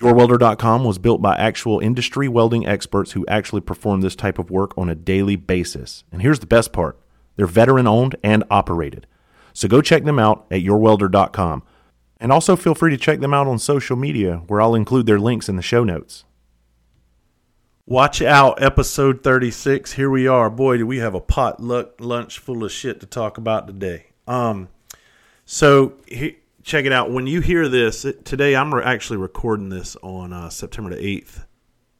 YourWelder.com was built by actual industry welding experts who actually perform this type of work on a daily basis. And here's the best part they're veteran owned and operated. So go check them out at YourWelder.com. And also feel free to check them out on social media, where I'll include their links in the show notes. Watch out, episode 36. Here we are. Boy, do we have a potluck lunch full of shit to talk about today. Um, so he, check it out. When you hear this today, I'm re- actually recording this on uh, September the 8th,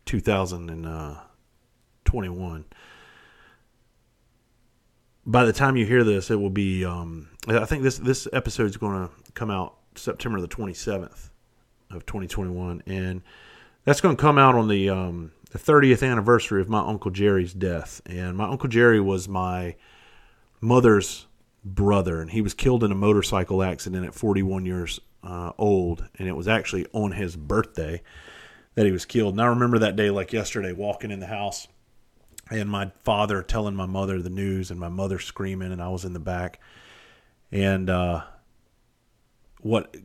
2021. By the time you hear this, it will be. Um, I think this this episode is going to come out September the 27th of 2021, and that's going to come out on the um, the 30th anniversary of my uncle Jerry's death. And my uncle Jerry was my mother's brother, and he was killed in a motorcycle accident at 41 years uh, old, and it was actually on his birthday that he was killed. And I remember that day like yesterday, walking in the house, and my father telling my mother the news, and my mother screaming, and I was in the back. And uh, what,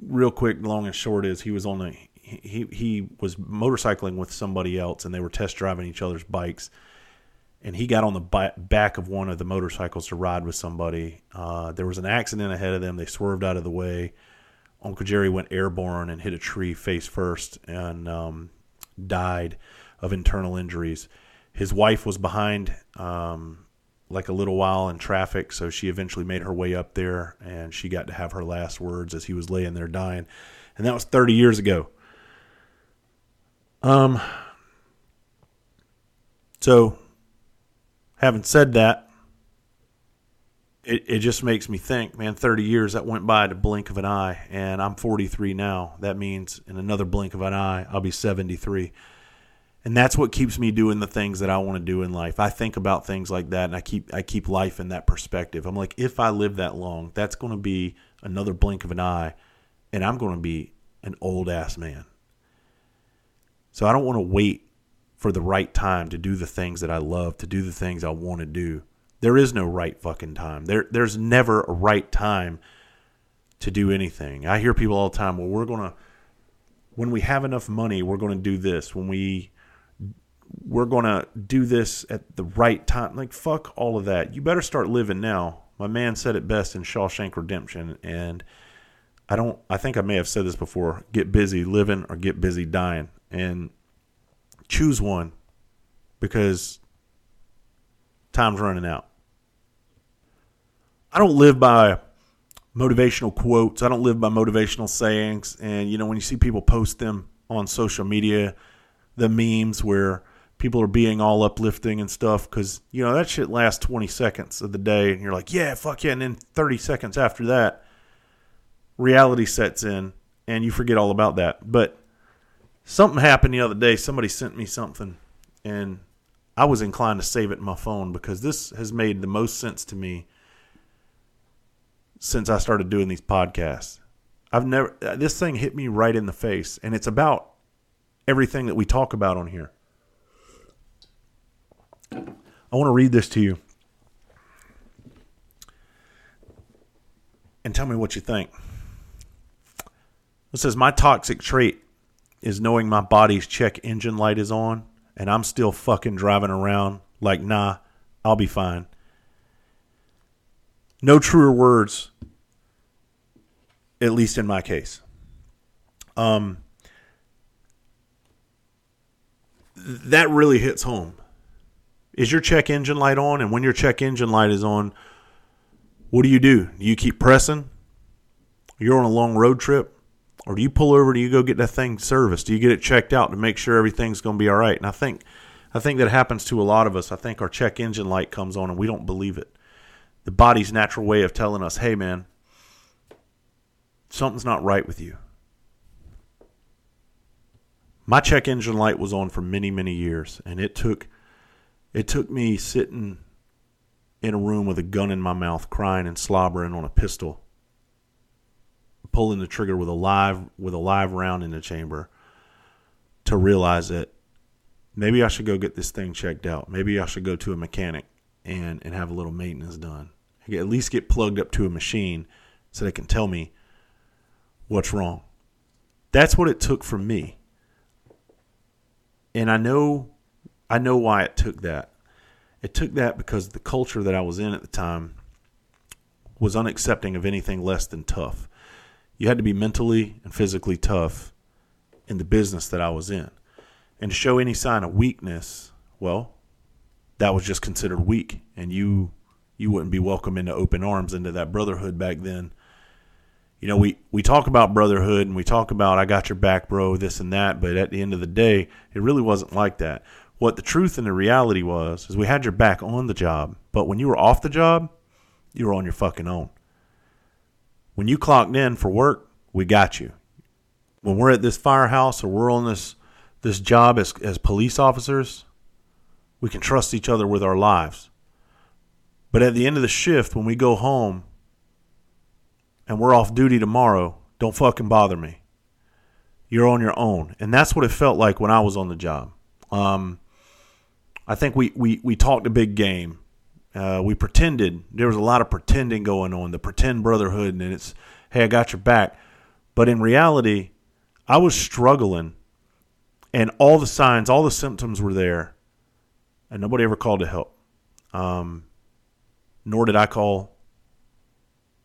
real quick, long and short, is he was on the he he was motorcycling with somebody else, and they were test driving each other's bikes and he got on the back of one of the motorcycles to ride with somebody. Uh, there was an accident ahead of them. They swerved out of the way. Uncle Jerry went airborne and hit a tree face first and um, died of internal injuries. His wife was behind um, like a little while in traffic, so she eventually made her way up there and she got to have her last words as he was laying there dying. And that was 30 years ago. Um, so having said that, it, it just makes me think, man, 30 years that went by to blink of an eye, and I'm 43 now. That means in another blink of an eye, I'll be 73. And that's what keeps me doing the things that I want to do in life. I think about things like that and I keep I keep life in that perspective. I'm like, if I live that long, that's going to be another blink of an eye and I'm going to be an old ass man. So I don't want to wait for the right time to do the things that I love, to do the things I want to do. There is no right fucking time. There there's never a right time to do anything. I hear people all the time, well, we're going to when we have enough money, we're going to do this. When we we're going to do this at the right time. Like fuck all of that. You better start living now. My man said it best in Shawshank Redemption and I don't I think I may have said this before. Get busy living or get busy dying. And choose one because time's running out. I don't live by motivational quotes. I don't live by motivational sayings. And, you know, when you see people post them on social media, the memes where people are being all uplifting and stuff, because, you know, that shit lasts 20 seconds of the day. And you're like, yeah, fuck yeah. And then 30 seconds after that, reality sets in and you forget all about that. But Something happened the other day. Somebody sent me something, and I was inclined to save it in my phone because this has made the most sense to me since I started doing these podcasts. I've never uh, this thing hit me right in the face, and it's about everything that we talk about on here. I want to read this to you. And tell me what you think. It says, My toxic trait is knowing my body's check engine light is on and I'm still fucking driving around like, nah, I'll be fine. No truer words, at least in my case. Um, that really hits home. Is your check engine light on? And when your check engine light is on, What do you do? Do you keep pressing? You're on a long road trip, or do you pull over? Do you go get that thing serviced? Do you get it checked out to make sure everything's going to be all right? And I think, I think that happens to a lot of us. I think our check engine light comes on and we don't believe it. The body's natural way of telling us, "Hey, man, something's not right with you." My check engine light was on for many, many years, and it took, it took me sitting in a room with a gun in my mouth, crying and slobbering on a pistol pulling the trigger with a live with a live round in the chamber to realize that maybe I should go get this thing checked out. Maybe I should go to a mechanic and and have a little maintenance done. At least get plugged up to a machine so they can tell me what's wrong. That's what it took for me. And I know I know why it took that. It took that because the culture that I was in at the time was unaccepting of anything less than tough you had to be mentally and physically tough in the business that I was in. And to show any sign of weakness, well, that was just considered weak and you you wouldn't be welcome into open arms into that brotherhood back then. You know, we, we talk about brotherhood and we talk about I got your back, bro, this and that, but at the end of the day, it really wasn't like that. What the truth and the reality was is we had your back on the job, but when you were off the job, you were on your fucking own. When you clocked in for work, we got you. When we're at this firehouse or we're on this this job as as police officers, we can trust each other with our lives. But at the end of the shift, when we go home and we're off duty tomorrow, don't fucking bother me. You're on your own. And that's what it felt like when I was on the job. Um, I think we, we, we talked a big game. Uh, we pretended there was a lot of pretending going on, the pretend brotherhood, and it's hey, I got your back. But in reality, I was struggling, and all the signs, all the symptoms were there, and nobody ever called to help. Um, nor did I call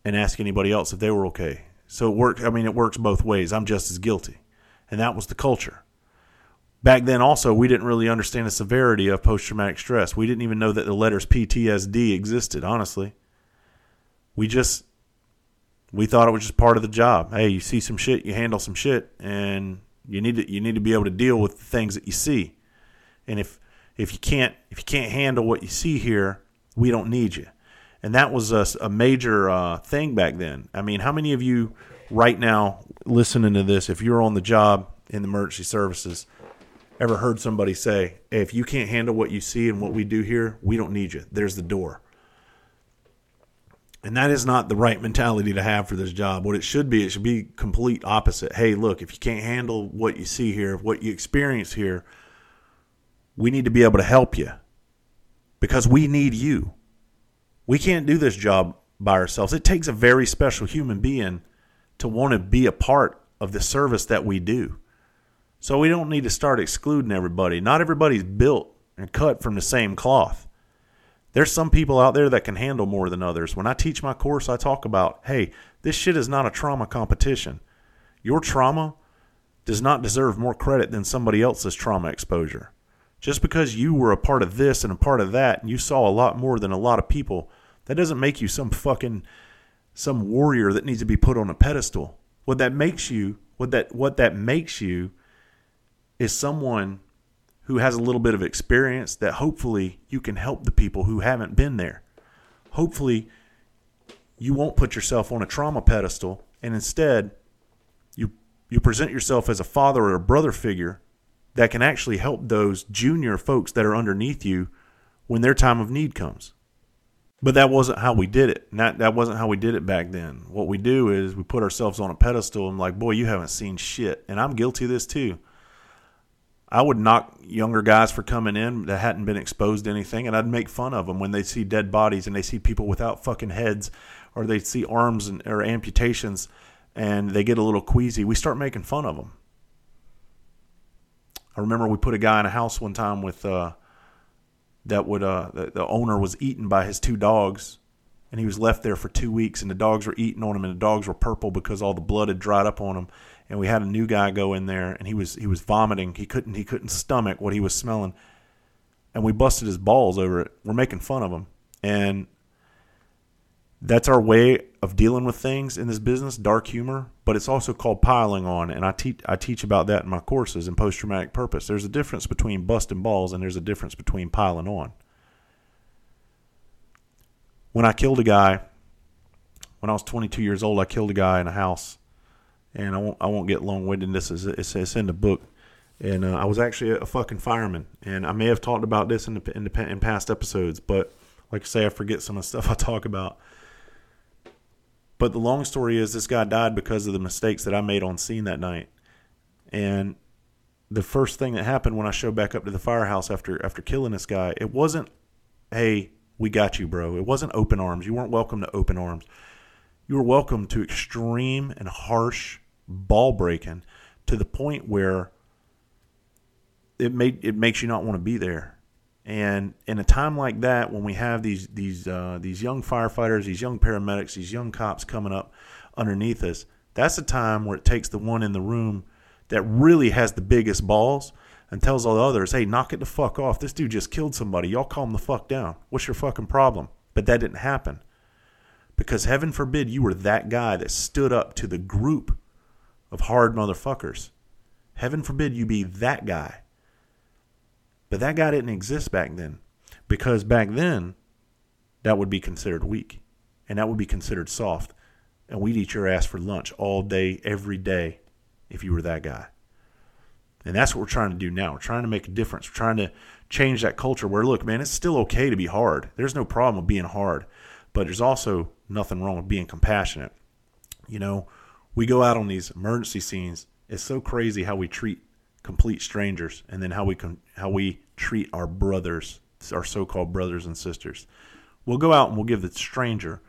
and ask anybody else if they were okay. So it worked. I mean, it works both ways. I'm just as guilty, and that was the culture back then also we didn't really understand the severity of post-traumatic stress. We didn't even know that the letters ptsd existed honestly. We just we thought it was just part of the job. Hey you see some shit you handle some shit and you need to you need to be able to deal with the things that you see. And if if you can't if you can't handle what you see here we don't need you. And that was a, a major uh, thing back then. I mean how many of you right now listening to this if you're on the job in the emergency services ever heard somebody say, hey, if you can't handle what you see and what we do here, we don't need you. There's the door. And that is not the right mentality to have for this job. What it should be, it should be complete opposite. Hey, look, if you can't handle what you see here, what you experience here, we need to be able to help you because we need you. We can't do this job by ourselves. It takes a very special human being to want to be a part of the service that we do. So we don't need to start excluding everybody. Not everybody's built and cut from the same cloth. There's some people out there that can handle more than others. When I teach my course, I talk about, hey, this shit is not a trauma competition. Your trauma does not deserve more credit than somebody else's trauma exposure. Just because you were a part of this and a part of that and you saw a lot more than a lot of people, that doesn't make you some fucking some warrior that needs to be put on a pedestal. What that makes you, what that what that makes you is someone who has a little bit of experience that hopefully you can help the people who haven't been there. Hopefully, you won't put yourself on a trauma pedestal and instead you you present yourself as a father or a brother figure that can actually help those junior folks that are underneath you when their time of need comes. But that wasn't how we did it. That that wasn't how we did it back then. What we do is we put ourselves on a pedestal and like, boy, you haven't seen shit. And I'm guilty of this too. I would knock younger guys for coming in that hadn't been exposed to anything, and I'd make fun of them when they see dead bodies and they see people without fucking heads, or they see arms and, or amputations, and they get a little queasy. We start making fun of them. I remember we put a guy in a house one time with uh, that would uh, the, the owner was eaten by his two dogs, and he was left there for two weeks, and the dogs were eating on him, and the dogs were purple because all the blood had dried up on them and we had a new guy go in there and he was he was vomiting. He couldn't he couldn't stomach what he was smelling. And we busted his balls over it. We're making fun of him. And That's our way of dealing with things in this business, dark humor, but it's also called piling on. And I teach I teach about that in my courses in post traumatic purpose. There's a difference between busting balls and there's a difference between piling on. When I killed a guy, when I was 22 years old, I killed a guy in a house, and I won't I won't get long winded. This is it's, it's in the book, and uh, I was actually a fucking fireman, and I may have talked about this in the, in, the, in past episodes, but like I say, I forget some of the stuff I talk about. But the long story is, this guy died because of the mistakes that I made on scene that night, and the first thing that happened when I showed back up to the firehouse after after killing this guy, it wasn't, "Hey, we got you, bro." It wasn't open arms. You weren't welcome to open arms. You were welcome to extreme and harsh ball breaking to the point where it made it makes you not want to be there. And in a time like that, when we have these these uh, these young firefighters, these young paramedics, these young cops coming up underneath us, that's a time where it takes the one in the room that really has the biggest balls and tells all the others, "Hey, knock it the fuck off. This dude just killed somebody. Y'all calm the fuck down. What's your fucking problem?" But that didn't happen because heaven forbid you were that guy that stood up to the group of hard motherfuckers. Heaven forbid you be that guy but that guy didn't exist back then because back then that would be considered weak and that would be considered soft. And we'd eat your ass for lunch all day, every day if you were that guy. And that's what we're trying to do now. We're trying to make a difference. We're trying to change that culture where, look, man, it's still okay to be hard. There's no problem with being hard, but there's also nothing wrong with being compassionate. You know, we go out on these emergency scenes. It's so crazy how we treat complete strangers, and then how we how we treat our brothers, our so-called brothers and sisters. We'll go out and we'll give the stranger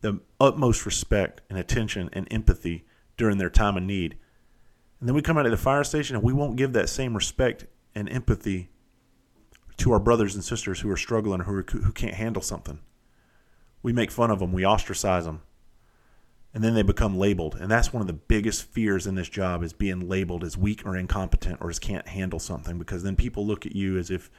the utmost respect and attention and empathy during their time of need. And then we come out of the fire station and we won't give that same respect and empathy to our brothers and sisters who are struggling or who, who can't handle something. We make fun of them, we ostracize them and then they become labeled. And that's one of the biggest fears in this job is being labeled as weak or incompetent or as can't handle something because then people look at you as if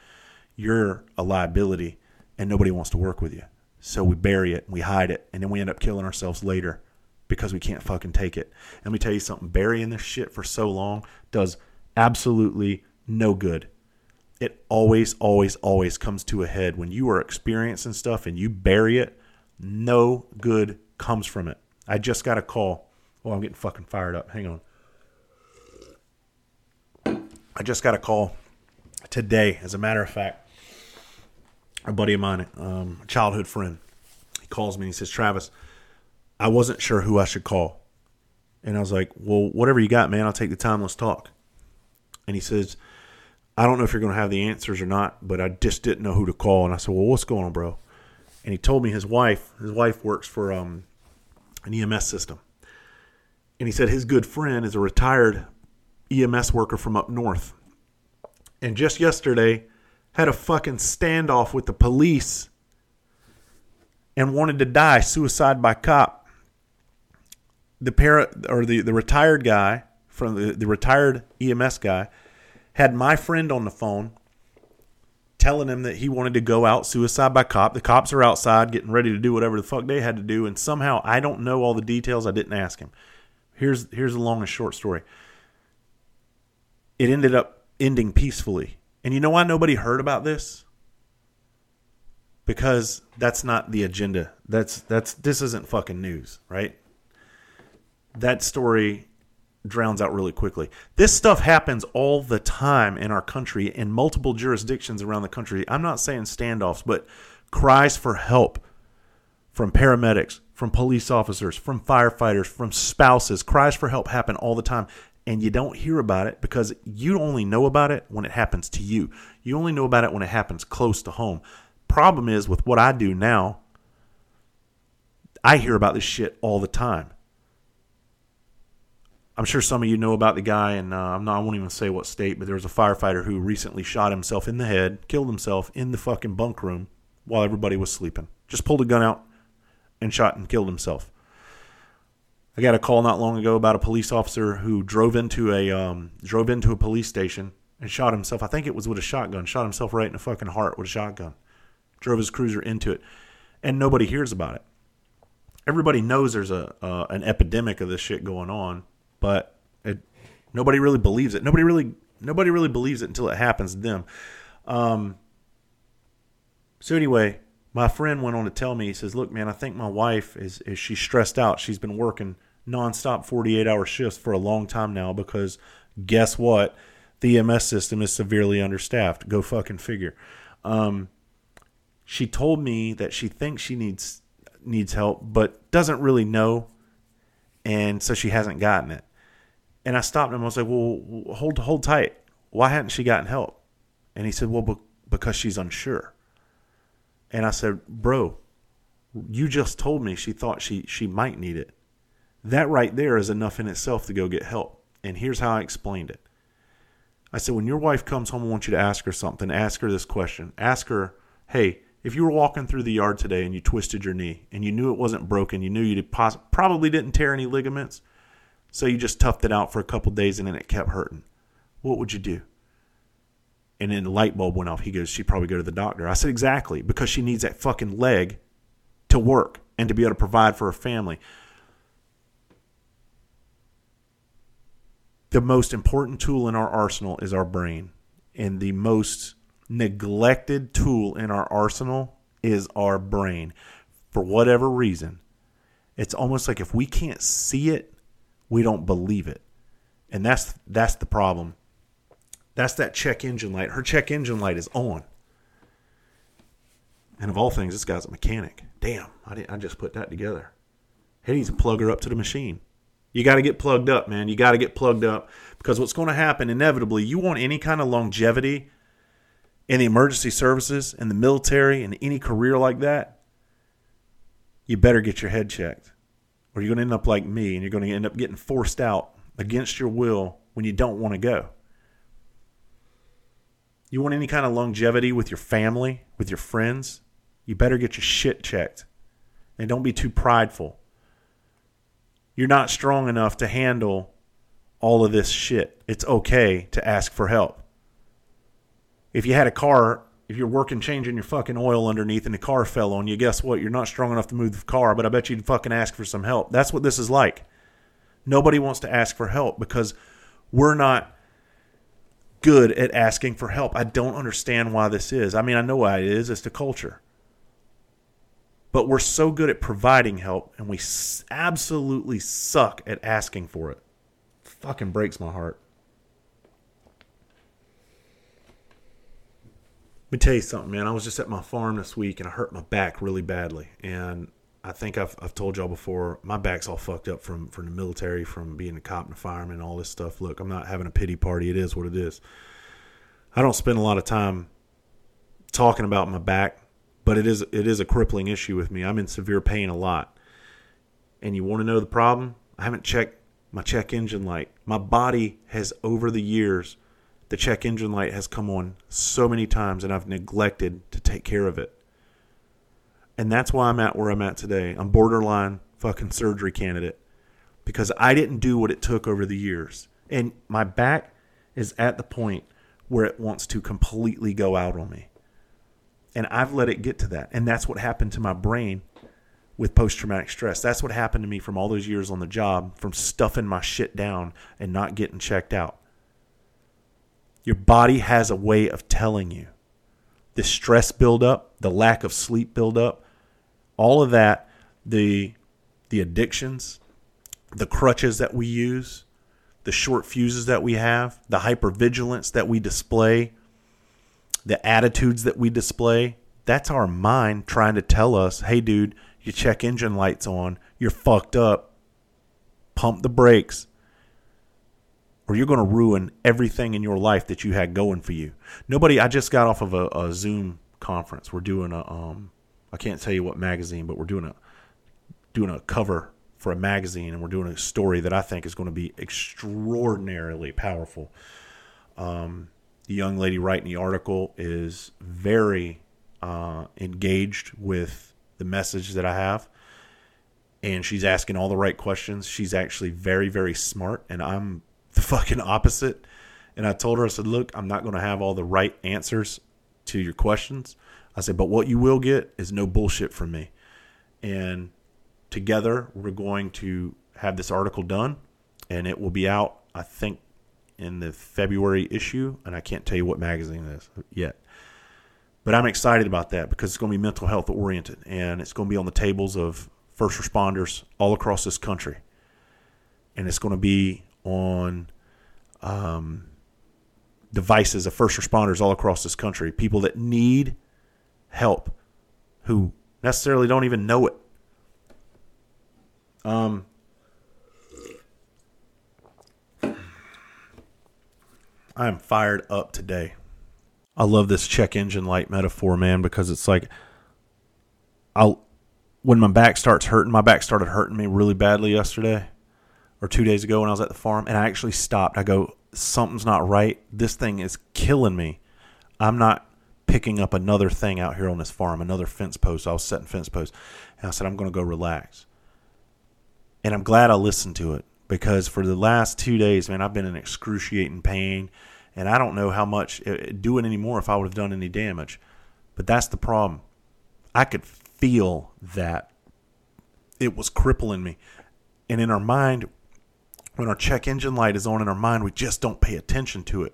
you're a liability and nobody wants to work with you. So we bury it we hide it. And then we end up killing ourselves later because we can't fucking take it. And let me tell you something burying this shit for so long does absolutely no good. It always always always comes to a head when you are experiencing stuff and you bury it no good comes from it I just got a call. Oh, I'm getting fucking fired up. Hang on. I just got a call today, as a matter of fact. A buddy of mine, um, a childhood friend, he calls me and he says, Travis, I wasn't sure who I should call. And I was like, well, whatever you got, man, I'll take the time. Let's talk. And he says, I don't know if you're going to have the answers or not, but I just didn't know who to call. And I said, well, what's going on, bro? And he told me his wife, his wife works for um, an EMS system. And he said his good friend is a retired EMS worker from up north. And just yesterday had a fucking standoff with the police and wanted to die, suicide by cop. The parent or the, the retired guy from the, the retired EMS guy had my friend on the phone telling him that he wanted to go out suicide by cop. The cops are outside getting ready to do whatever the fuck they had to do, and somehow I don't know all the details. I didn't ask him. Here's here's the long and short story. It ended up ending peacefully. And you know why nobody heard about this? Because that's not the agenda. That's that's this isn't fucking news, right? That story drowns out really quickly. This stuff happens all the time in our country in multiple jurisdictions around the country. I'm not saying standoffs, but cries for help from paramedics, from police officers, from firefighters, from spouses. Cries for help happen all the time. And you don't hear about it because you only know about it when it happens to you. You only know about it when it happens close to home. Problem is, with what I do now, I hear about this shit all the time I'm sure some of you know about the guy, and uh, I'm not. I won't even say what state, but there was a firefighter who recently shot himself in the head, killed himself in the fucking bunk room while everybody was sleeping. Just pulled a gun out and shot and killed himself. I got a call not long ago about a police officer who drove into a um, drove into a police station and shot himself. I think it was with a shotgun. Shot himself right in the fucking heart with a shotgun. Drove his cruiser into it, and nobody hears about it. everybody knows there's a uh, an epidemic of this shit going on, but it, nobody really believes it. Nobody really nobody really believes it until it happens to them. Um, so anyway, my friend went on to tell me. He says, "Look, man, I think my wife is is she's stressed out. She's been working nonstop 48 hour shifts for a long time now because guess what? The EMS system is severely understaffed. Go fucking figure." Um, she told me that she thinks she needs needs help, but doesn't really know, and so she hasn't gotten it. And I stopped him. I was like, "Well, hold hold tight. Why hadn't she gotten help?" And he said, "Well, because she's unsure." And I said, "Bro, you just told me she thought she she might need it. That right there is enough in itself to go get help." And here's how I explained it. I said, "When your wife comes home I want you to ask her something, ask her this question. Ask her, "Hey, if you were walking through the yard today and you twisted your knee and you knew it wasn't broken, you knew you probably didn't tear any ligaments, so you just toughed it out for a couple days and then it kept hurting. What would you do? And then the light bulb went off. He goes, She'd probably go to the doctor. I said, Exactly, because she needs that fucking leg to work and to be able to provide for her family. The most important tool in our arsenal is our brain. And the most neglected tool in our arsenal is our brain. For whatever reason, it's almost like if we can't see it, we don't believe it. And that's that's the problem. That's that check engine light. Her check engine light is on. And of all things, this guy's a mechanic. Damn, I, didn't, I just put that together. He needs to plug her up to the machine. You got to get plugged up, man. You got to get plugged up because what's going to happen inevitably, you want any kind of longevity in the emergency services, in the military, in any career like that, you better get your head checked. Or you're going to end up like me and you're going to end up getting forced out against your will when you don't want to go. You want any kind of longevity with your family, with your friends, you better get your shit checked. And don't be too prideful. You're not strong enough to handle all of this shit. It's okay to ask for help if you had a car, if you're working changing your fucking oil underneath and the car fell on you, guess what? You're not strong enough to move the car, but I bet you'd fucking ask for some help. That's what this is like. Nobody wants to ask for help because we're not good at asking for help. I don't understand why this is. I mean, I know why it is. It's the culture. But we're so good at providing help and we absolutely suck at asking for it. Fucking breaks my heart. Let me tell you something, man. I was just at my farm this week and I hurt my back really badly. And I think I've, I've told y'all before, my back's all fucked up from, from the military, from being a cop and a fireman, and all this stuff. Look, I'm not having a pity party. It is what it is. I don't spend a lot of time talking about my back, but it is it is a crippling issue with me. I'm in severe pain a lot. And you want to know the problem? I haven't checked my check engine light. My body has over the years – the check engine light has come on so many times and I've neglected to take care of it. And that's why I'm at where I'm at today. I'm borderline fucking surgery candidate because I didn't do what it took over the years. And my back is at the point where it wants to completely go out on me. And I've let it get to that. And that's what happened to my brain with post traumatic stress. That's what happened to me from all those years on the job, from stuffing my shit down and not getting checked out. Your body has a way of telling you. The stress buildup, the lack of sleep buildup, all of that, the the addictions, the crutches that we use, the short fuses that we have, the hypervigilance that we display, the attitudes that we display, that's our mind trying to tell us, hey, dude, your check engine light's on, you're fucked up, pump the brakes, or you're going to ruin everything in your life that you had going for you. Nobody, I just got off of a, a Zoom conference. We're doing a, um, I can't tell you what magazine, but we're doing a, doing a cover for a magazine, and we're doing a story that I think is going to be extraordinarily powerful. Um, the young lady writing the article is very uh, engaged with the message that I have, and she's asking all the right questions. She's actually very, very smart, and I'm the fucking opposite. And I told her, I said, look, I'm not going to have all the right answers to your questions. I said, but what you will get is no bullshit from me. And together, we're going to have this article done, and it will be out, I think, in the February issue. And I can't tell you what magazine it is yet. But I'm excited about that because it's going to be mental health oriented and it's going to be on the tables of first responders all across this country. And it's going to be on um, devices of first responders all across this country, people that need help who necessarily don't even know it. Um, I am fired up today. I love this check engine light metaphor, man, because it's like I'll when my back starts hurting, my back started hurting me really badly yesterday or two days ago when I was at the farm, and I actually stopped. I go, something's not right. This thing is killing me. I'm not picking up another thing out here on this farm, another fence post. I was setting fence posts, and I said, I'm going to go relax. And I'm glad I listened to it because for the last two days, man, I've been in excruciating pain, and I don't know how much uh, do it anymore if I would have done any damage. But that's the problem. I could feel that it was crippling me. And in our mind, when our check engine light is on in our mind, we just don't pay attention to it.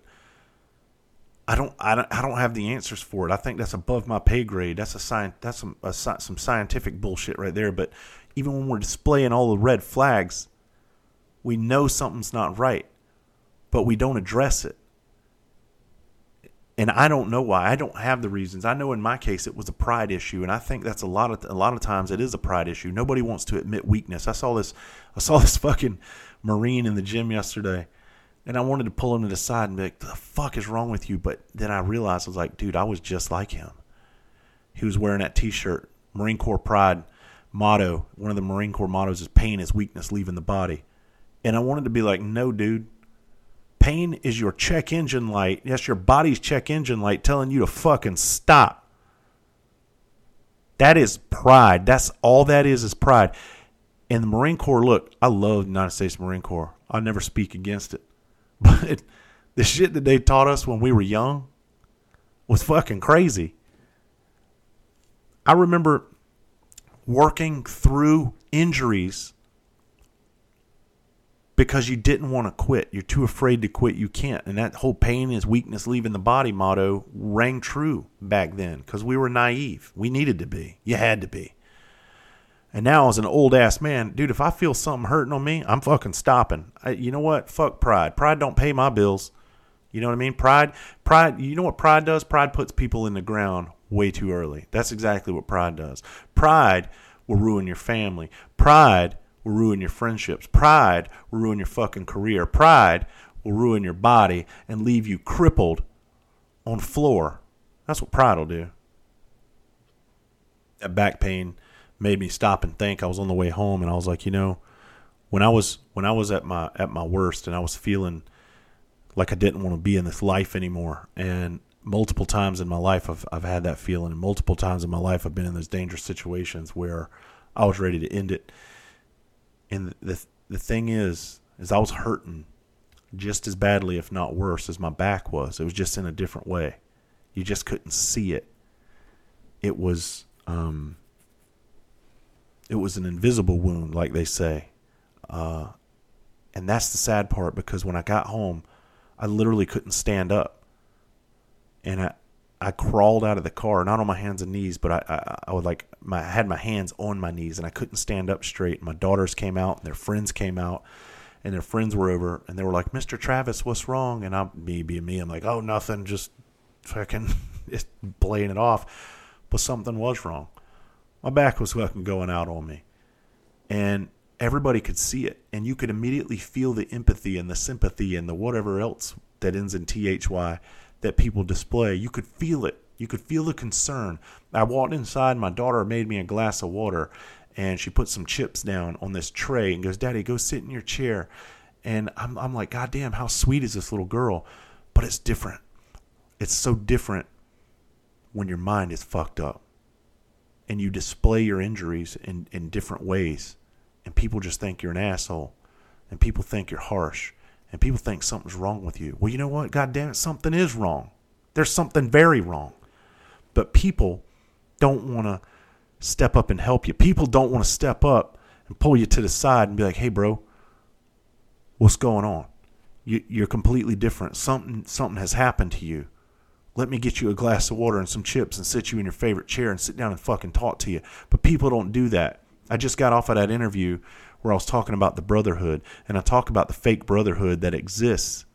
I don't, I don't, I don't have the answers for it. I think that's above my pay grade. That's a sign. That's some a, some scientific bullshit right there. But even when we're displaying all the red flags, we know something's not right, but we don't address it and I don't know why. I don't have the reasons. I know in my case it was a pride issue, and I think that's a lot of a lot of times it is a pride issue. Nobody wants to admit weakness. I saw this I saw this fucking marine in the gym yesterday, and I wanted to pull him to the side and be like, "The fuck is wrong with you?" But then I realized I was like, "Dude, I was just like him." He was wearing that T-shirt, Marine Corps pride motto. One of the Marine Corps mottos is "Pain is weakness leaving the body," and I wanted to be like, "No, dude." Pain is your check engine light. Yes, your body's check engine light telling you to fucking stop. That is pride. That's all that is is pride. And the Marine Corps, look, I love the United States Marine Corps. I never speak against it. But the shit that they taught us when we were young was fucking crazy. I remember working through injuries because you didn't want to quit. You're too afraid to quit. You can't. And that whole pain is weakness leaving the body motto rang true back then because we were naive. We needed to be. You had to be. And now, as an old ass man, dude, if I feel something hurting on me, I'm fucking stopping. I, you know what? Fuck pride. Pride don't pay my bills. You know what I mean? Pride, pride. You know what pride does? Pride puts people in the ground way too early. That's exactly what pride does. Pride will ruin your family. Pride will ruin your friendships. Pride will ruin your fucking career. Pride will ruin your body and leave you crippled on floor. That's what pride will do. That back pain made me stop and think. I was on the way home and I was like, you know, when I was when I was at my at my worst and I was feeling like I didn't want to be in this life anymore and multiple times in my life I've I've had that feeling and multiple times in my life I've been in those dangerous situations where I was ready to end it and the the thing is, is I was hurting just as badly, if not worse, as my back was. It was just in a different way. You just couldn't see it. It was um, it was an invisible wound, like they say. Uh, and that's the sad part because when I got home, I literally couldn't stand up. And I, I crawled out of the car, not on my hands and knees, but I, I, I would like my I had my hands on my knees and I couldn't stand up straight. My daughters came out and their friends came out and their friends were over and they were like, Mr. Travis, what's wrong? And I'm me being me, I'm like, Oh, nothing, just fucking just playing it off. But something was wrong. My back was fucking going out on me. And everybody could see it. And you could immediately feel the empathy and the sympathy and the whatever else that ends in THY that people display. You could feel it. You could feel the concern. I walked inside, my daughter made me a glass of water, and she put some chips down on this tray and goes, Daddy, go sit in your chair. And I'm, I'm like, God damn, how sweet is this little girl? But it's different. It's so different when your mind is fucked up and you display your injuries in, in different ways. And people just think you're an asshole. And people think you're harsh and people think something's wrong with you. Well, you know what? God damn it, something is wrong. There's something very wrong. But people don't want to step up and help you. People don't want to step up and pull you to the side and be like, "Hey, bro, what's going on? You, you're completely different. Something something has happened to you. Let me get you a glass of water and some chips and sit you in your favorite chair and sit down and fucking talk to you." But people don't do that. I just got off of that interview where I was talking about the brotherhood, and I talk about the fake brotherhood that exists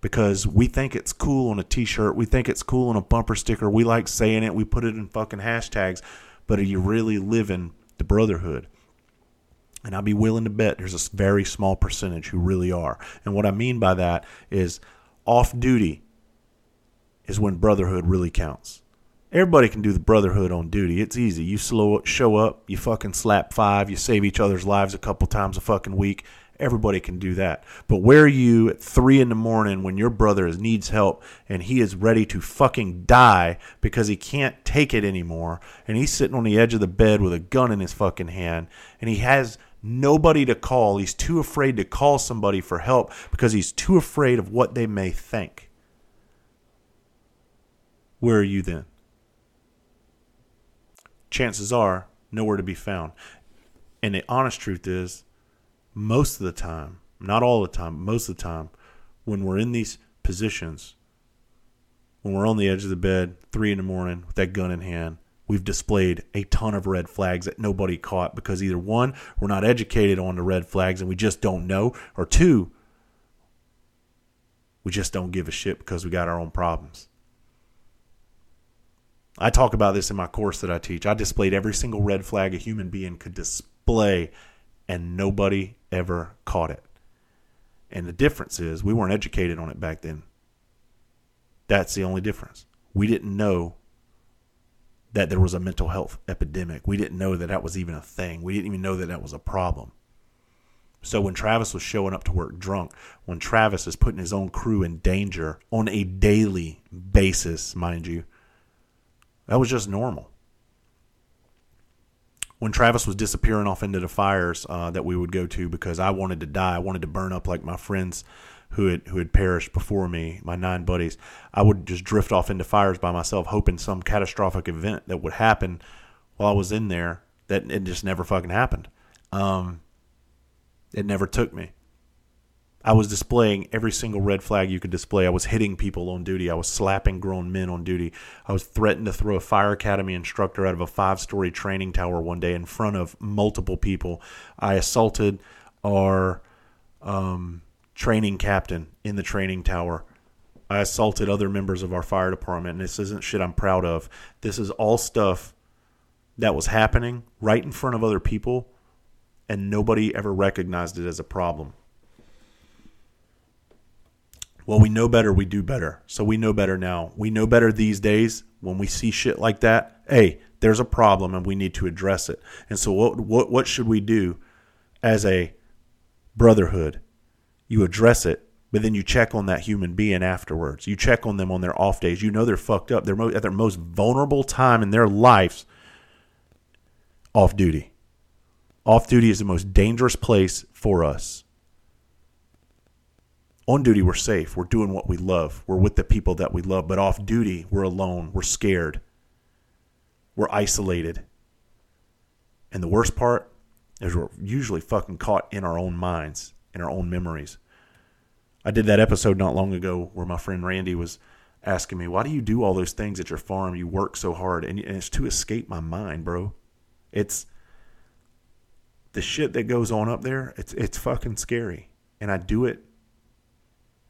because we think it's cool on a t-shirt, we think it's cool on a bumper sticker, we like saying it, we put it in fucking hashtags, but are you really living the brotherhood? And I'd be willing to bet there's a very small percentage who really are. And what I mean by that is off duty is when brotherhood really counts. Everybody can do the brotherhood on duty. It's easy. You slow show up, you fucking slap five, you save each other's lives a couple times a fucking week. Everybody can do that. But where are you at three in the morning when your brother needs help and he is ready to fucking die because he can't take it anymore and he's sitting on the edge of the bed with a gun in his fucking hand and he has nobody to call. He's too afraid to call somebody for help because he's too afraid of what they may think. Where are you then? chances are nowhere to be found. And the honest truth is, most of the time, not all the time, most of the time, when we're in these positions, when we're on the edge of the bed, three in the morning, with that gun in hand, we've displayed a ton of red flags that nobody caught because either one, we're not educated on the red flags and we just don't know, or two, we just don't give a shit because we got our own problems. I talk about this in my course that I teach. I displayed every single red flag a human being could display, and nobody ever caught it. And the difference is we weren't educated on it back then. That's the only difference. We didn't know that there was a mental health epidemic. We didn't know that that was even a thing. We didn't even know that that was a problem. So when Travis was showing up to work drunk, when Travis is putting his own crew in danger on a daily basis, mind you, that was just normal. When Travis was disappearing off into the fires uh, that we would go to because I wanted to die, I wanted to burn up like my friends who had who had perished before me, my nine buddies. I would just drift off into fires by myself, hoping some catastrophic event that would happen while I was in there. That it just never fucking happened. Um, it never took me. I was displaying every single red flag you could display. I was hitting people on duty. I was slapping grown men on duty. I was threatened to throw a fire academy instructor out of a five story training tower one day in front of multiple people. I assaulted our um, training captain in the training tower. I assaulted other members of our fire department. And this isn't shit I'm proud of. This is all stuff that was happening right in front of other people, and nobody ever recognized it as a problem. Well, we know better, we do better. So we know better now. We know better these days when we see shit like that. Hey, there's a problem and we need to address it. And so what what what should we do as a brotherhood? You address it, but then you check on that human being afterwards. You check on them on their off days. You know they're fucked up. They're mo- at their most vulnerable time in their lives off duty. Off duty is the most dangerous place for us on duty we're safe. We're doing what we love. We're with the people that we love. But off duty we're alone. We're scared. We're isolated. And the worst part is we're usually fucking caught in our own minds in our own memories. I did that episode not long ago where my friend randy was asking me why do you do all those things at your farm? You work so hard. And it's to escape my mind bro. It's the shit that goes on up there it's it's fucking scary. And i do it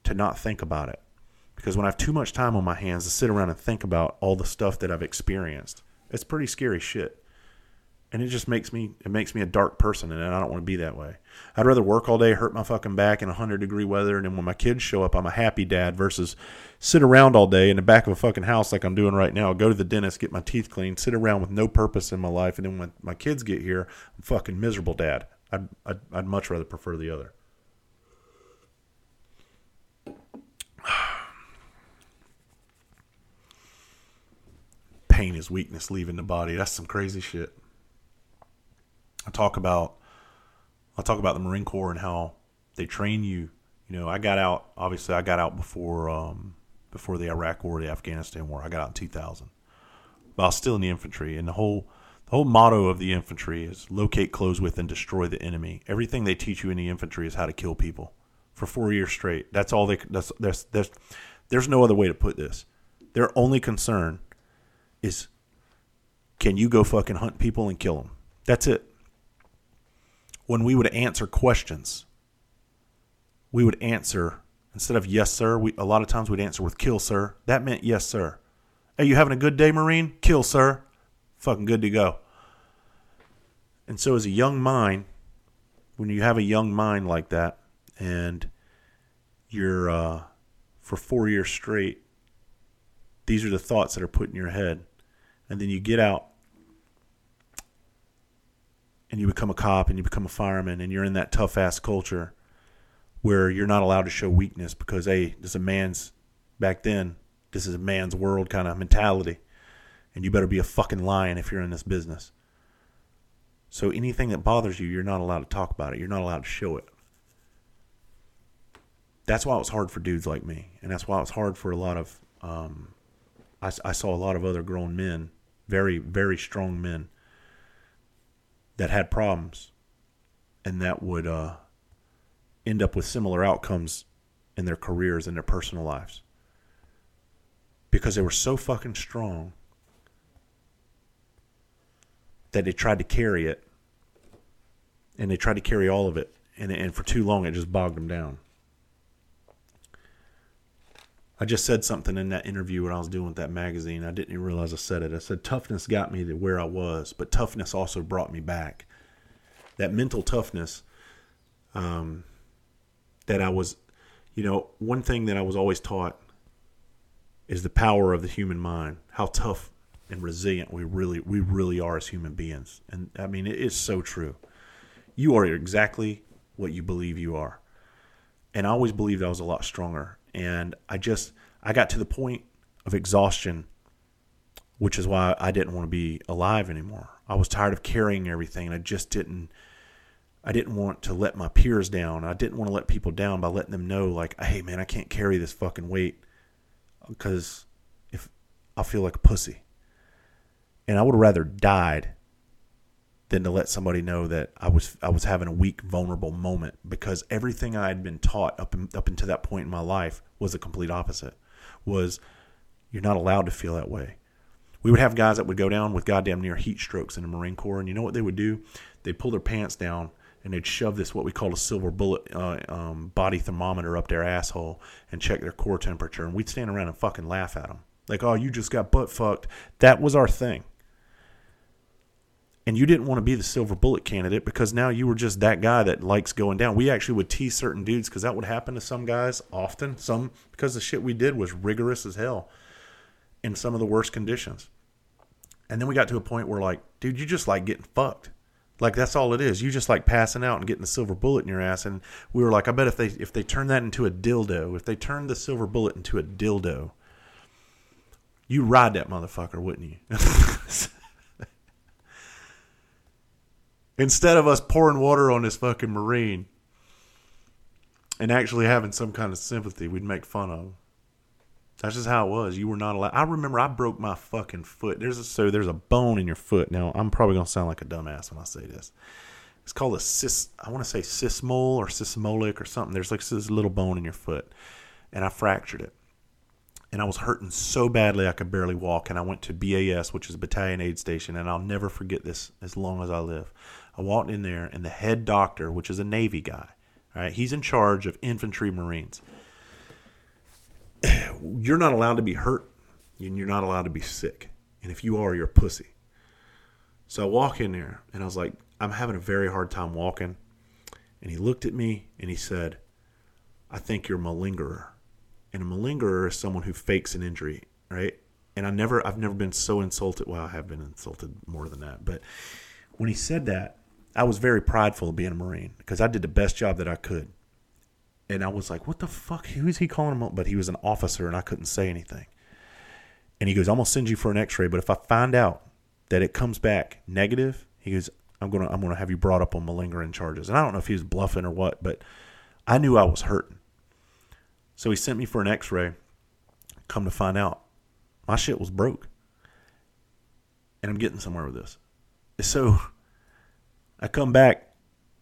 to not think about it. Because when I have too much time on my hands to sit around and think about all the stuff that I've experienced, it's pretty scary shit. And it just makes me it makes me a dark person and I don't want to be that way. I'd rather work all day, hurt my fucking back in 100 degree weather and then when my kids show up I'm a happy dad versus sit around all day in the back of a fucking house like I'm doing right now, go to the dentist, get my teeth cleaned, sit around with no purpose in my life and then when my kids get here, I'm fucking miserable dad. I'd I'd, I'd much rather prefer the other. Pain is weakness leaving the body. That's some crazy shit. I talk about I talk about the Marine Corps and how they train you. You know, I got out. Obviously, I got out before um, before the Iraq War, the Afghanistan War. I got out in 2000, but I was still in the infantry, and the whole the whole motto of the infantry is locate, close with, and destroy the enemy. Everything they teach you in the infantry is how to kill people for four years straight. That's all they. That's there's there's there's no other way to put this. Their only concern is can you go fucking hunt people and kill them? That's it. When we would answer questions, we would answer instead of yes sir. We a lot of times we'd answer with kill sir. That meant yes sir. Hey, you having a good day, Marine? Kill sir. Fucking good to go. And so, as a young mind, when you have a young mind like that, and you're uh, for four years straight, these are the thoughts that are put in your head, and then you get out and you become a cop and you become a fireman and you're in that tough ass culture where you're not allowed to show weakness because hey, this is a man's back then, this is a man's world kind of mentality. And you better be a fucking lion if you're in this business. So anything that bothers you, you're not allowed to talk about it. You're not allowed to show it. That's why it was hard for dudes like me, and that's why it was hard for a lot of. Um, I, I saw a lot of other grown men, very very strong men, that had problems, and that would uh, end up with similar outcomes in their careers and their personal lives. Because they were so fucking strong that they tried to carry it and they tried to carry all of it and, and for too long it just bogged them down i just said something in that interview when i was doing with that magazine i didn't even realize i said it i said toughness got me to where i was but toughness also brought me back that mental toughness um, that I was, you know, one thing that I was always taught is the power of the human mind, how tough and resilient we really we really are as human beings. And I mean, it is so true. You are exactly what you believe you are. And I always believed I was a lot stronger. And I just I got to the point of exhaustion, which is why I didn't want to be alive anymore. I was tired of carrying everything. I just didn't I didn't want to let my peers down. I didn't want to let people down by letting them know, like, hey, man, I can't carry this fucking weight because if I feel like a pussy. And I would have rather died than to let somebody know that I was I was having a weak, vulnerable moment because everything I had been taught up in, up until that point in my life was the complete opposite. Was you're not allowed to feel that way. We would have guys that would go down with goddamn near heat strokes in the Marine Corps, and you know what they would do? They'd pull their pants down and they'd shove this what we call a silver bullet uh, um, body thermometer up their asshole and check their core temperature, and we'd stand around and fucking laugh at them like, "Oh, you just got butt fucked." That was our thing. And you didn't want to be the silver bullet candidate because now you were just that guy that likes going down. We actually would tease certain dudes because that would happen to some guys often. Some because the shit we did was rigorous as hell in some of the worst conditions. And then we got to a point where like, dude, you just like getting fucked. Like that's all it is. You just like passing out and getting a silver bullet in your ass. And we were like, I bet if they if they turn that into a dildo, if they turn the silver bullet into a dildo, you ride that motherfucker, wouldn't you? Instead of us pouring water on this fucking marine and actually having some kind of sympathy, we'd make fun of. That's just how it was. You were not allowed. I remember I broke my fucking foot. There's a, so there's a bone in your foot. Now I'm probably gonna sound like a dumbass when I say this. It's called a cis. I want to say sismole or sismolic or something. There's like this little bone in your foot, and I fractured it. And I was hurting so badly I could barely walk. And I went to BAS, which is battalion aid station, and I'll never forget this as long as I live. I walked in there, and the head doctor, which is a Navy guy, right? He's in charge of infantry Marines you're not allowed to be hurt and you're not allowed to be sick. And if you are, you're a pussy. So I walk in there and I was like, I'm having a very hard time walking. And he looked at me and he said, I think you're a malingerer. And a malingerer is someone who fakes an injury, right? And I never I've never been so insulted. Well, I have been insulted more than that. But when he said that, I was very prideful of being a Marine because I did the best job that I could and I was like, "What the fuck? Who is he calling him?" But he was an officer, and I couldn't say anything. And he goes, "I'm gonna send you for an X-ray, but if I find out that it comes back negative, he goes, I'm gonna I'm gonna have you brought up on malingering charges." And I don't know if he was bluffing or what, but I knew I was hurting. So he sent me for an X-ray. Come to find out, my shit was broke, and I'm getting somewhere with this. So I come back.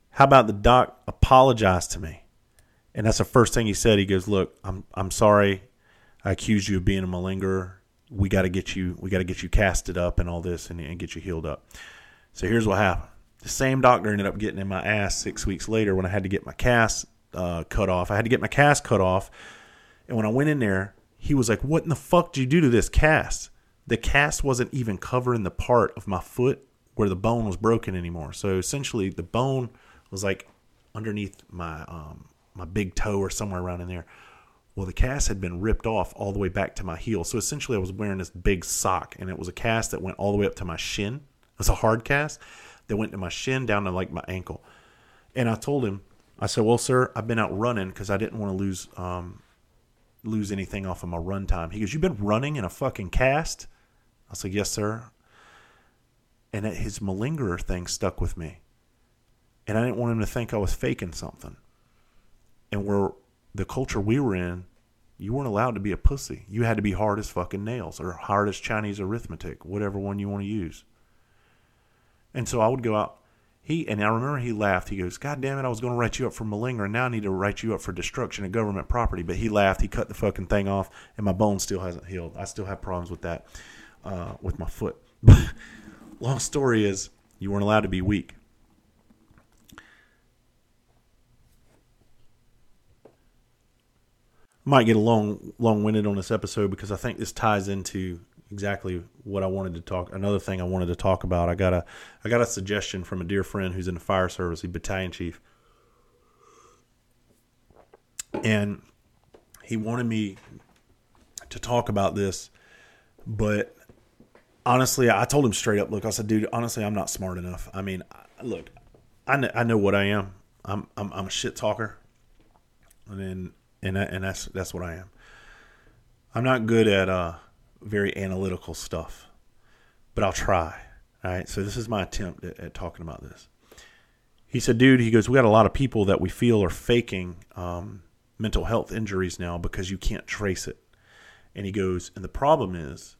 How about the doc apologize to me? And that's the first thing he said. He goes, "Look, I'm I'm sorry. I accused you of being a malingerer. We got to get you we got to get you casted up and all this and, and get you healed up." So here's what happened. The same doctor ended up getting in my ass six weeks later when I had to get my cast uh, cut off. I had to get my cast cut off, and when I went in there, he was like, "What in the fuck did you do to this cast?" The cast wasn't even covering the part of my foot where the bone was broken anymore. So essentially, the bone was like underneath my um, my big toe or somewhere around in there. Well, the cast had been ripped off all the way back to my heel. So essentially, I was wearing this big sock, and it was a cast that went all the way up to my shin. It was a hard cast that went to my shin down to like my ankle. And I told him, I said, "Well, sir, I've been out running because I didn't want to lose um, lose anything off of my run time." He goes, "You've been running in a fucking cast?" I said, "Yes, sir." And that his malingerer thing stuck with me, and I didn't want him to think I was faking something. And where the culture we were in, you weren't allowed to be a pussy. You had to be hard as fucking nails or hard as Chinese arithmetic, whatever one you want to use. And so I would go out. He and I remember he laughed. He goes, "God damn it! I was going to write you up for malinger, and now I need to write you up for destruction of government property." But he laughed. He cut the fucking thing off, and my bone still hasn't healed. I still have problems with that, uh, with my foot. Long story is, you weren't allowed to be weak. I might get a long long winded on this episode because I think this ties into exactly what I wanted to talk. Another thing I wanted to talk about. I got a I got a suggestion from a dear friend who's in the fire service, the battalion chief, and he wanted me to talk about this, but honestly, I told him straight up. Look, I said, dude, honestly, I'm not smart enough. I mean, look, I know, I know what I am. I'm I'm, I'm a shit talker, and then and and that's that's what I am. I'm not good at uh, very analytical stuff, but I'll try. All right. So this is my attempt at, at, talking about this. He said, "Dude," he goes, "We got a lot of people that we feel are faking um, mental health injuries now because you can't trace it." And he goes, "And the problem is,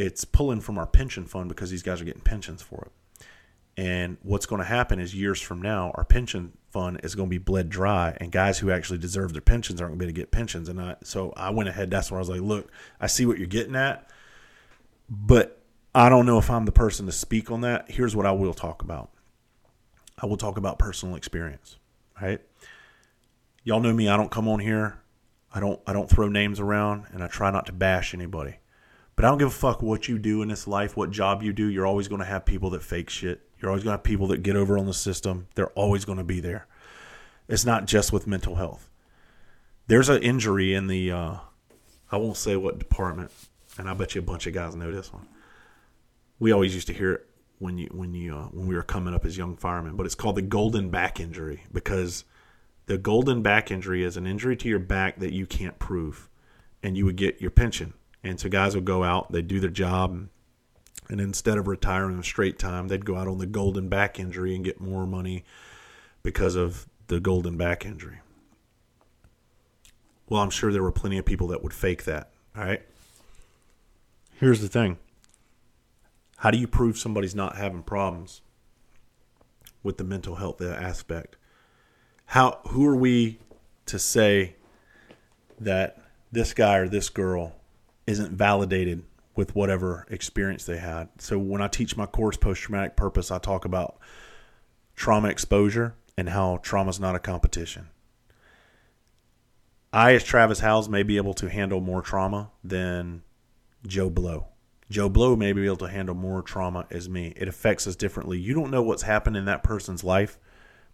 it's pulling from our pension fund because these guys are getting pensions for it." And what's going to happen is years from now, our pension fund is going to be bled dry, and guys who actually deserve their pensions aren't going to be able to get pensions. And I, so I went ahead. That's where I was like, look, I see what you're getting at, but I don't know if I'm the person to speak on that. Here's what I will talk about. I will talk about personal experience. Right? Y'all know me. I don't come on here. I don't. I don't throw names around, and I try not to bash anybody. But I don't give a fuck what you do in this life, what job you do. You're always going to have people that fake shit. You're always going to have people that get over on the system. They're always going to be there. It's not just with mental health. There's an injury in the, uh, I won't say what department, and I bet you a bunch of guys know this one. We always used to hear it when you when you uh, when we were coming up as young firemen, but it's called the golden back injury because the golden back injury is an injury to your back that you can't prove, and you would get your pension. And so guys would go out, they'd do their job, and instead of retiring in straight time, they'd go out on the golden back injury and get more money because of the golden back injury. Well, I'm sure there were plenty of people that would fake that. All right. Here's the thing how do you prove somebody's not having problems with the mental health aspect? How who are we to say that this guy or this girl isn't validated with whatever experience they had. So when I teach my course post traumatic purpose, I talk about trauma exposure and how trauma is not a competition. I, as Travis Howze, may be able to handle more trauma than Joe Blow. Joe Blow may be able to handle more trauma as me. It affects us differently. You don't know what's happened in that person's life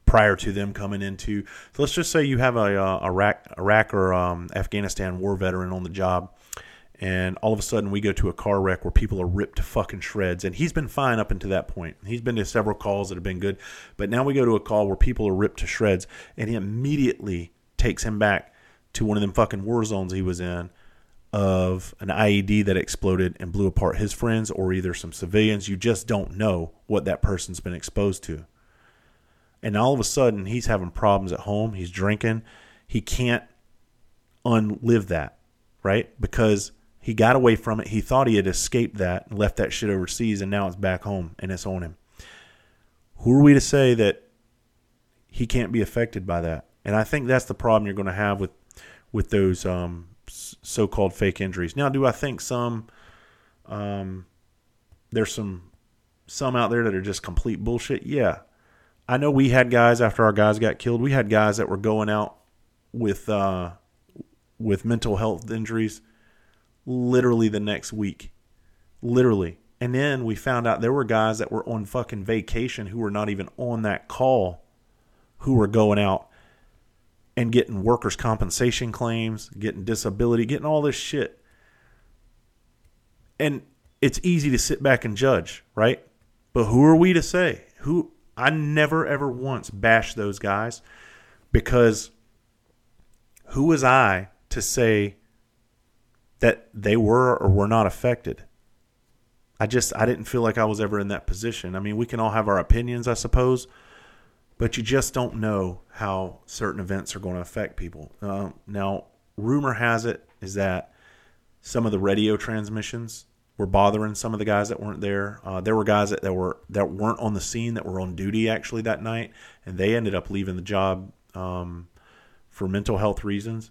prior to them coming into. So let's just say you have a, a Iraq, Iraq or um, Afghanistan war veteran on the job and all of a sudden we go to a car wreck where people are ripped to fucking shreds. And he's been fine up until that point. He's been to several calls that have been good but now we go to a call where people are ripped to shreds and he immediately takes him back to one of them fucking war zones he was in of an IED that exploded and blew apart his friends or either some civilians. You just don't know what that person's been exposed to. And all of a sudden he's having problems at home. He's drinking. He can't unlive that right? Because he got away from it. He thought he had escaped that and left that shit overseas, and now it's back home and it's on him. Who are we to say that he can't be affected by that? And I think that's the problem you're going to have with with those um, so-called fake injuries. Now, do I think some um, there's some some out there that are just complete bullshit? Yeah. I know we had guys after our guys got killed. We had guys that were going out with uh, with mental health injuries literally the next week. Literally. And then we found out there were guys that were on fucking vacation who were not even on that call who were going out and getting workers' compensation claims, getting disability, getting all this shit. And it's easy to sit back and judge, right? But who are we to say? Who I never ever once bashed those guys because who was I to say that they were or were not affected? I just I didn't feel like I was ever in that position. I mean, we can all have our opinions, I suppose, but you just don't know how certain events are going to affect people. Uh, now, rumor has it is that some of the radio transmissions were bothering some of the guys that weren't there. Uh, there were guys that, that were that weren't on the scene that were on duty actually that night, and they ended up leaving the job um, for mental health reasons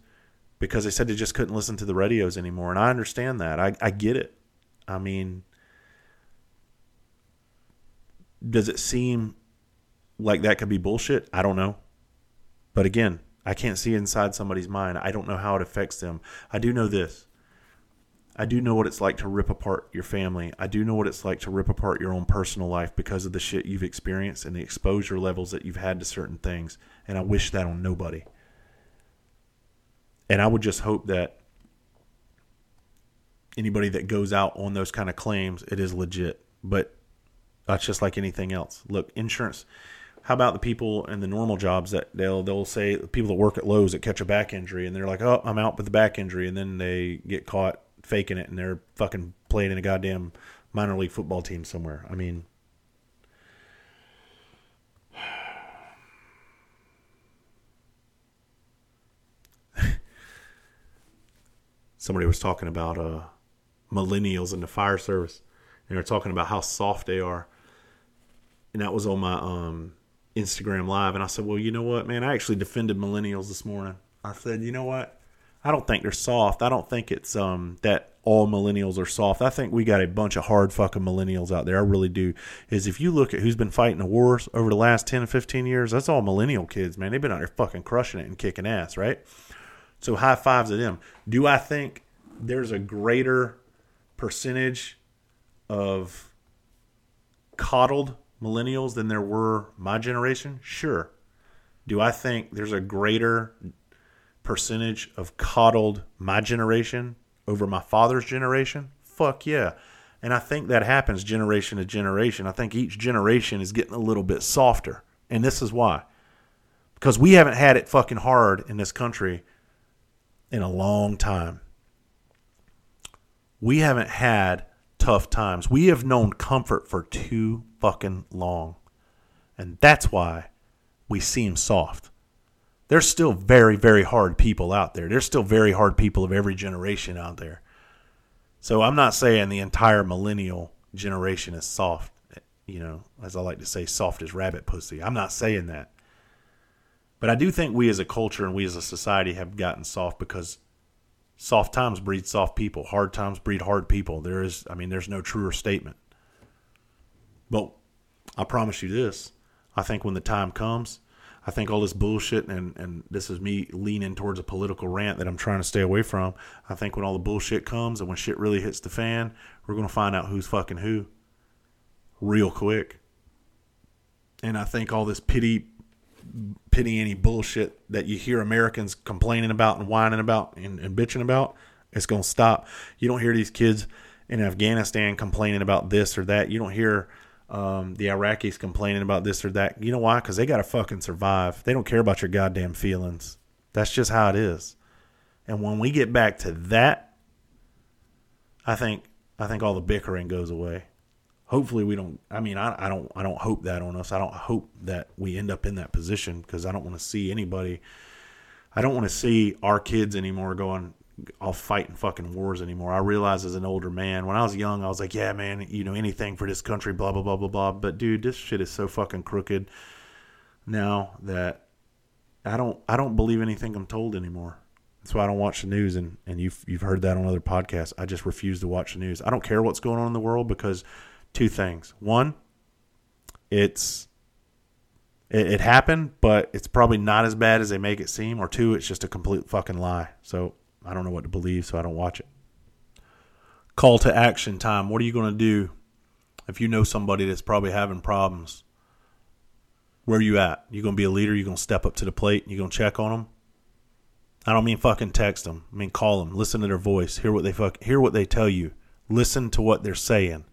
because they said they just couldn't listen to the radios anymore. And I understand that. I, I get it. I mean, does it seem like that could be bullshit? I don't know. But again, I can't see inside somebody's mind. I don't know how it affects them. I do know this I do know what it's like to rip apart your family. I do know what it's like to rip apart your own personal life because of the shit you've experienced and the exposure levels that you've had to certain things. And I wish that on nobody. And I would just hope that anybody that goes out on those kind of claims, it is legit. But that's just like anything else. Look, insurance. How about the people in the normal jobs that they'll they'll say people that work at Lowe's that catch a back injury and they're like, oh, I'm out with the back injury, and then they get caught faking it and they're fucking playing in a goddamn minor league football team somewhere. I mean, somebody was talking about uh, millennials in the fire service, and they're talking about how soft they are, and that was on my um, Instagram live, and I said, well, you know what, man, I actually defended millennials this morning. I said, you know what, I don't think they're soft. I don't think it's um, that all millennials are soft. I think we got a bunch of hard fucking millennials out there. I really do. Is if you look at who's been fighting the wars over the last 10 or 15 years, that's all millennial kids, man. They've been out there fucking crushing it and kicking ass, right? So high fives to them. Do I think there's a greater percentage of coddled millennials than there were my generation? Sure. Do I think there's a greater percentage of coddled my generation over my father's generation? Fuck yeah. And I think that happens generation to generation. I think each generation is getting a little bit softer. And this is why. Because we haven't had it fucking hard in this country in a long time. We haven't had tough times. We have known comfort for too fucking long. And that's why we seem soft there's still very, very hard people out there. There's still very hard people of every generation out there. So I'm not saying the entire millennial generation is soft, you know, as I like to say, soft as rabbit pussy. I'm not saying that. But I do think we as a culture and we as a society have gotten soft because soft times breed soft people, hard times breed hard people. There is, I mean, there's no truer statement. But I promise you this I think when the time comes, I think all this bullshit, and, and this is me leaning towards a political rant that I'm trying to stay away from. I think when all the bullshit comes and when shit really hits the fan, we're to find out who's fucking who real quick. And I think all this pity, pity any bullshit that you hear Americans complaining about and whining about and, and bitching about, it's going to stop. You don't hear these kids in Afghanistan complaining about this or that. You don't hear um, the Iraqis complaining about this or that. You know why? Because they got to fucking survive. They don't care about your goddamn feelings. That's just how it is. And when we get back to that, I think I think all the bickering goes away. Hopefully we don't. I mean, I, I don't I don't hope that on us. I don't hope that we end up in that position because I don't want to see anybody. I don't want to see our kids anymore going off fighting fucking wars anymore. I realize as an older man, when I was young, I was like, yeah, man, you know, anything for this country, blah, blah, blah, blah, blah. But dude, this shit is so fucking crooked now that I don't, I don't believe anything I'm told anymore. That's why I don't watch the news. And, and you've, you've heard that on other podcasts. I just refuse to watch the news. I don't care what's going on in the world because two things. One, it's, it, it happened, but it's probably not as bad as they make it seem. Or two, it's just a complete fucking lie. So I don't know what to believe, so I don't watch it. Call to action time. What are you going to do if you know somebody that's probably having problems? Where are you at? You going to be a leader? You going to step up to the plate? You going to check on them? I don't mean fucking text them. I mean call them. Listen to their voice. Hear what they fuck. Hear what they tell you. Listen to what they're saying,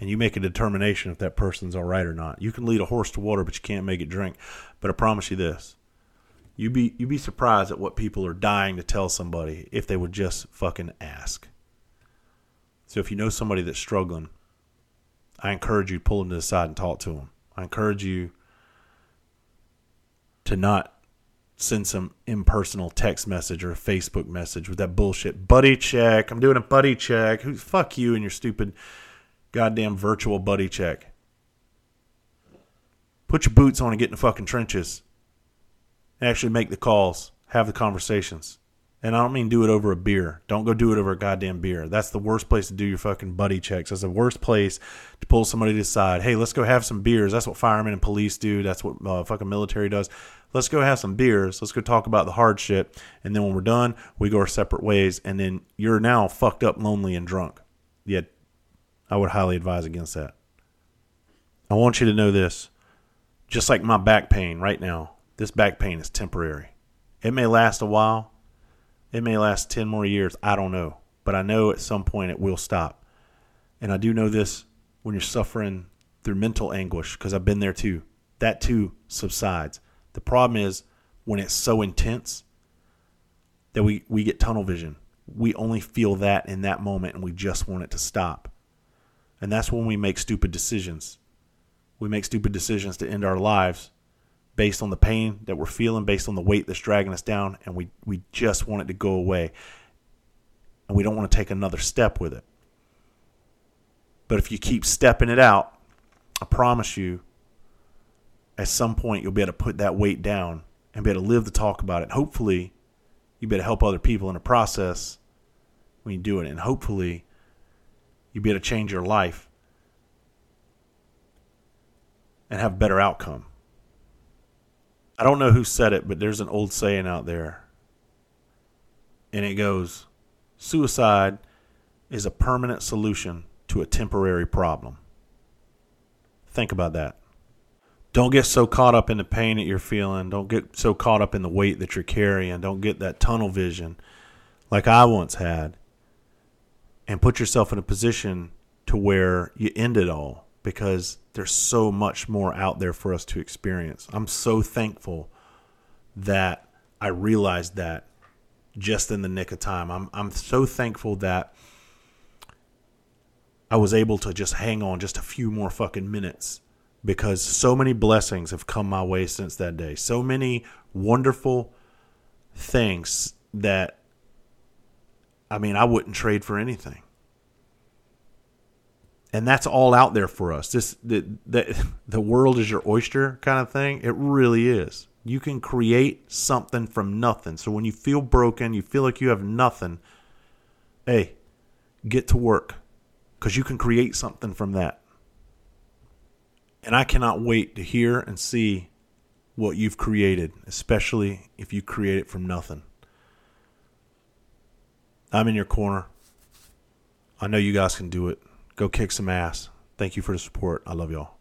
and you make a determination if that person's all right or not. You can lead a horse to water, but you can't make it drink. But I promise you this: you be you be surprised at what people are dying to tell somebody if they would just fucking ask. So if you know somebody that's struggling, I encourage you to pull them to the side and talk to them. I encourage you to not send some impersonal text message or a Facebook message with that bullshit buddy check. I'm doing a buddy check. Who fuck you and your stupid goddamn virtual buddy check. Put your boots on and get in the fucking trenches actually make the calls, have the conversations. And I don't mean do it over a beer. Don't go do it over a goddamn beer. That's the worst place to do your fucking buddy checks. That's the worst place to pull somebody to the side. Hey, let's go have some beers. That's what firemen and police do. That's what uh, fucking military does. Let's go have some beers. Let's go talk about the hard shit. And then when we're done, we go our separate ways. And then you're now fucked up, lonely, and drunk. Yet, I would highly advise against that. I want you to know this. Just like my back pain right now, this back pain is temporary. It may last a while. It may last 10 more years. I don't know. But I know at some point it will stop. And I do know this when you're suffering through mental anguish, because I've been there too. That too subsides. The problem is when it's so intense that we, we get tunnel vision. We only feel that in that moment and we just want it to stop. And that's when we make stupid decisions. We make stupid decisions to end our lives based on the pain that we're feeling, based on the weight that's dragging us down, and we, we just want it to go away. And we don't want to take another step with it. But if you keep stepping it out, I promise you, at some point you'll be able to put that weight down and be able to live to talk about it. Hopefully, you better help other people in the process when you do it. And hopefully, you'll be able to change your life and have a better outcome. I don't know who said it, but there's an old saying out there. And it goes Suicide is a permanent solution to a temporary problem. Think about that. Don't get so caught up in the pain that you're feeling. Don't get so caught up in the weight that you're carrying. Don't get that tunnel vision like I once had. And put yourself in a position to where you end it all because there's so much more out there for us to experience. I'm so thankful that I realized that just in the nick of time. I'm I'm so thankful that I was able to just hang on just a few more fucking minutes because so many blessings have come my way since that day. So many wonderful things that I mean, I wouldn't trade for anything and that's all out there for us. This the, the the world is your oyster kind of thing. It really is. You can create something from nothing. So when you feel broken, you feel like you have nothing. Hey, get to work because you can create something from that. And I cannot wait to hear and see what you've created, especially if you create it from nothing. I'm in your corner. I know you guys can do it. Go kick some ass. Thank you for the support. I love y'all.